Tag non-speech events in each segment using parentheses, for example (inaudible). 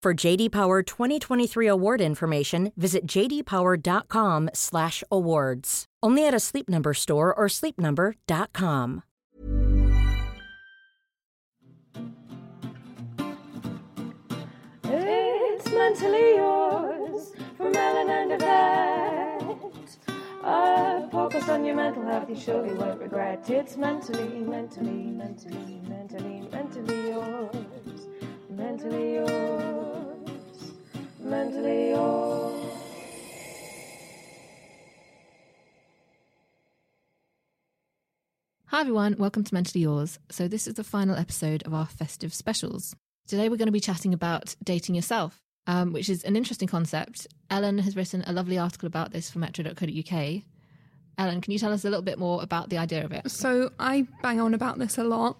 For JD Power 2023 award information, visit jdpower.com/awards. Only at a Sleep Number store or sleepnumber.com. It's mentally yours from Ellen and Yvette. A podcast on your mental health you surely won't regret. It's mentally, mentally, mentally, mentally, mentally yours. Mentally yours. Mentally yours. Hi everyone, welcome to Mentally Yours. So, this is the final episode of our festive specials. Today, we're going to be chatting about dating yourself, um, which is an interesting concept. Ellen has written a lovely article about this for metro.co.uk. Ellen, can you tell us a little bit more about the idea of it? So I bang on about this a lot.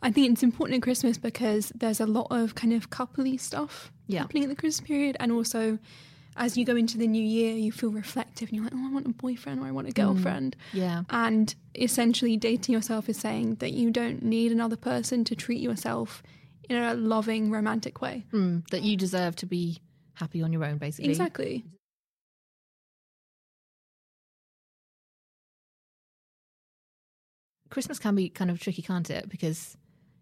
I think it's important at Christmas because there's a lot of kind of coupley stuff Yeah. happening at the Christmas period, and also as you go into the new year, you feel reflective and you're like, oh, I want a boyfriend or I want a girlfriend. Yeah. And essentially, dating yourself is saying that you don't need another person to treat yourself in a loving, romantic way. Mm, that you deserve to be happy on your own, basically. Exactly. Christmas can be kind of tricky, can't it? Because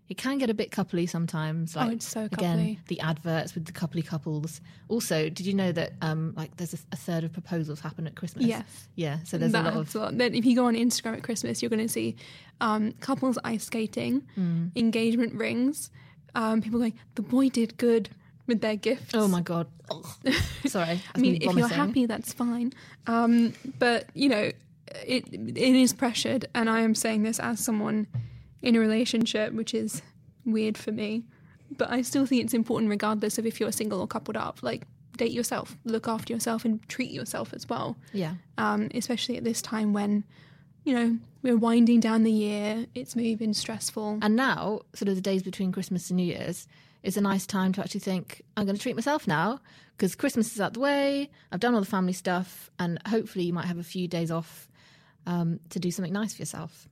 it can get a bit coupley sometimes. Like, Oh, it's so coupley. Again, the adverts with the coupley couples. Also, did you know that um, like there's a, a third of proposals happen at Christmas? Yes. Yeah. So there's a lot That's of a lot. Then if you go on Instagram at Christmas, you're going to see um, couples ice skating, Hmm. engagement rings, um, people going, the boy did good with their gifts. Oh my god! (laughs) Sorry. I mean, if you're happy, that's fine. Um, but you know, it it is pressured, and I am saying this as someone in a relationship, which is weird for me. But I still think it's important, regardless of if you're single or coupled up. Like, date yourself, look after yourself, and treat yourself as well. Yeah. Um, especially at this time when, you know, we're winding down the year. It's maybe been stressful. And now, sort of the days between Christmas and New Year's, is a nice time to actually think, I'm going to treat myself now because Christmas is out the way. I've done all the family stuff, and hopefully, you might have a few days off um, to do something nice for yourself.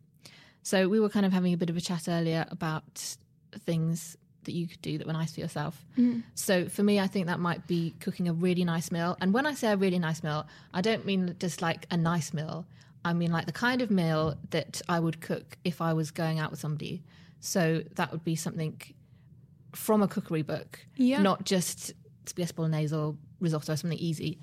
So, we were kind of having a bit of a chat earlier about things that you could do that were nice for yourself. Mm. So, for me, I think that might be cooking a really nice meal. And when I say a really nice meal, I don't mean just like a nice meal. I mean like the kind of meal that I would cook if I was going out with somebody. So that would be something from a cookery book, Yeah. not just spaghetti bolognese or risotto or something easy.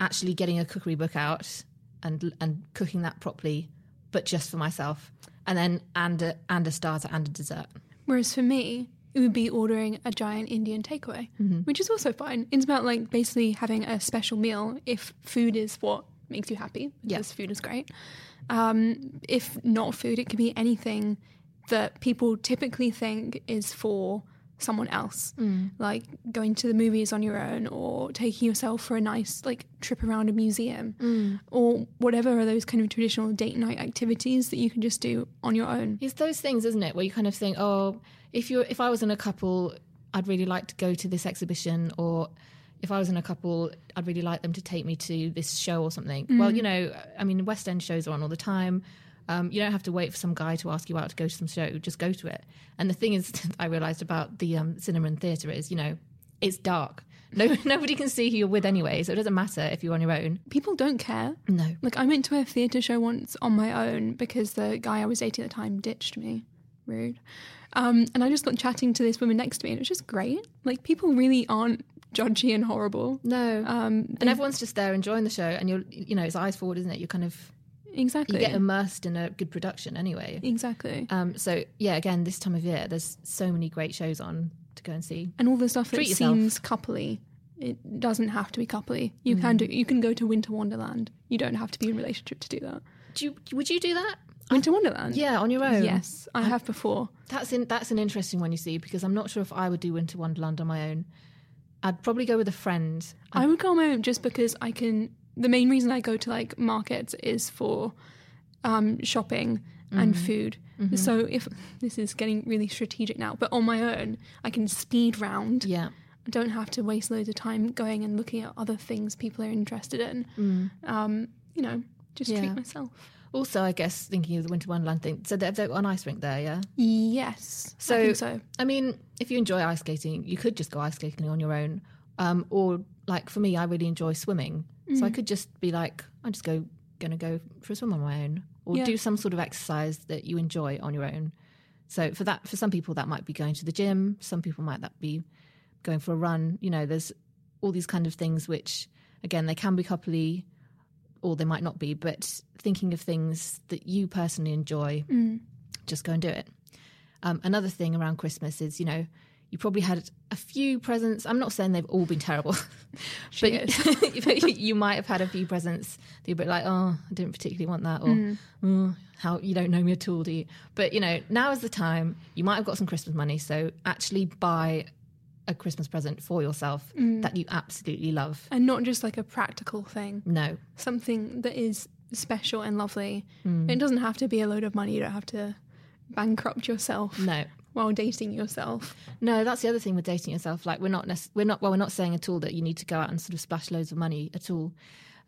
Actually, getting a cookery book out and and cooking that properly, but just for myself, and then and a, and a starter and a dessert. Whereas for me, it would be ordering a giant Indian takeaway, which is also fine. It's about like basically having a special meal if food is what makes you happy, Yeah. food is great. Um, if not food, it could be anything that people typically think is for someone else, mm. like going to the movies on your own or taking yourself for a nice like trip around a museum mm. or whatever are those kind of traditional date night activities that you can just do on your own. It's those things, isn't it, where you kind of think, oh, if you're if I was in a couple, I'd really like to go to this exhibition, or if I was in a couple, I'd really like them to take me to this show or something. Well, mm. you know, I mean, West End shows are on all the time. Um, you don't have to wait for some guy to ask you out to go to some show. Just go to it. And the thing is, (laughs) I realised about the um, cinema and theatre is, you know, it's dark. No, (laughs) nobody can see who you're with anyway, so it doesn't matter if you're on your own. People don't care. No. Like I went to a theatre show once on my own because the guy I was dating at the time ditched me. Rude. Um, and I just got chatting to this woman next to me, and it was just great. Like people really aren't judgy and horrible. No. Um, and everyone's just there enjoying the show, and you're, you know, it's eyes forward, isn't it? You're kind of, exactly. you get immersed in a good production anyway. exactly. Um, so yeah, again, this time of year, there's so many great shows on to go and see. and all the stuff that yourself. seems coupley. It doesn't have to be coupley. Mm. You can do. You can go to Winter Wonderland. You don't have to be in a relationship to do that. Do you, would you do that? Winter Wonderland. Yeah, on your own. Yes, I have before. That's in, that's an interesting one you see because I'm not sure if I would do Winter Wonderland on my own. I'd probably go with a friend. I would go on my own just because I can. The main reason I go to like markets is for um, shopping and Mm-hmm. food. So if (laughs) this is getting really strategic now, but on my own, I can speed round. Yeah. I don't have to waste loads of time going and looking at other things people are interested in. Um, you know, just Mm. Yeah. treat myself. Also, I guess thinking of the Winter Wonderland thing. So they've, got an ice rink there, yeah. Yes, So, I so. I mean, if you enjoy ice skating, you could just go ice skating on your own. Um, or like for me, I really enjoy swimming, so I Mm. could just be like, I'm just go gonna go for a swim on my own, or Yeah. do some sort of exercise that you enjoy on your own. So for that, for some people, that might be going to the gym. Some people might that be going for a run. You know, there's all these kind of things which, again, they can be coupley, or they might not be. But thinking of things that you personally enjoy, just go and do it. Um, another thing around Christmas is, you know, you probably had a few presents. I'm not saying they've all been terrible, (laughs) (laughs) but you might have had a few presents that you're a bit like, oh, I didn't particularly want that, or "Oh, how you don't know me at all, do you? But you know, now is the time. You might have got some Christmas money, so actually buy a Christmas present for yourself that you absolutely love. and not just like a practical thing. No, something that is special and lovely. Mm. It doesn't have to be a load of money. You don't have to bankrupt yourself no. While dating yourself. No, that's the other thing with dating yourself. Like we're not nec- we're not well, we're not saying at all that you need to go out and sort of splash loads of money at all.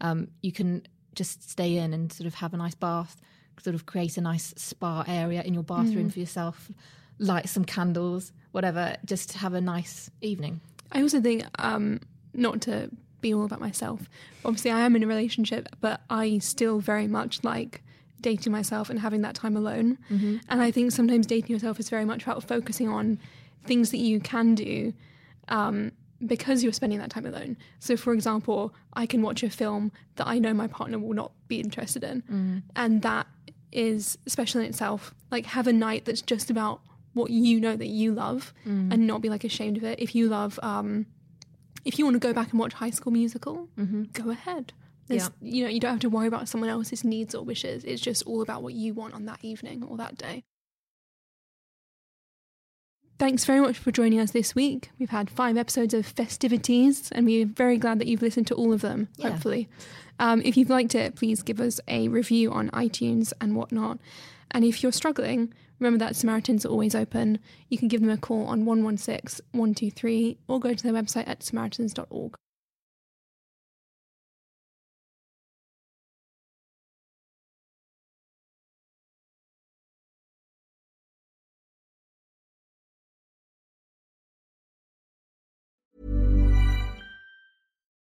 Um, you can just stay in and sort of have a nice bath, sort of create a nice spa area in your bathroom for yourself, light some candles, whatever. Just have a nice evening. I also think, um, not to be all about myself, obviously I am in a relationship, but I still very much like dating myself and having that time alone. And I think sometimes dating yourself is very much about focusing on things that you can do um, because you're spending that time alone. So, for example, I can watch a film that I know my partner will not be interested in. And that is special in itself. Like, have a night that's just about what you know that you love and not be like ashamed of it. If you love, um, if you want to go back and watch High School Musical, go ahead. There's, You know, you don't have to worry about someone else's needs or wishes. It's just all about what you want on that evening or that day. Thanks very much for joining us this week. We've had five episodes of festivities, and we're very glad that you've listened to all of them, Yeah. hopefully. Um, if you've liked it, please give us a review on iTunes and whatnot. And if you're struggling, remember that Samaritans are always open. You can give them a call on 116 123 or go to their website at samaritans.org.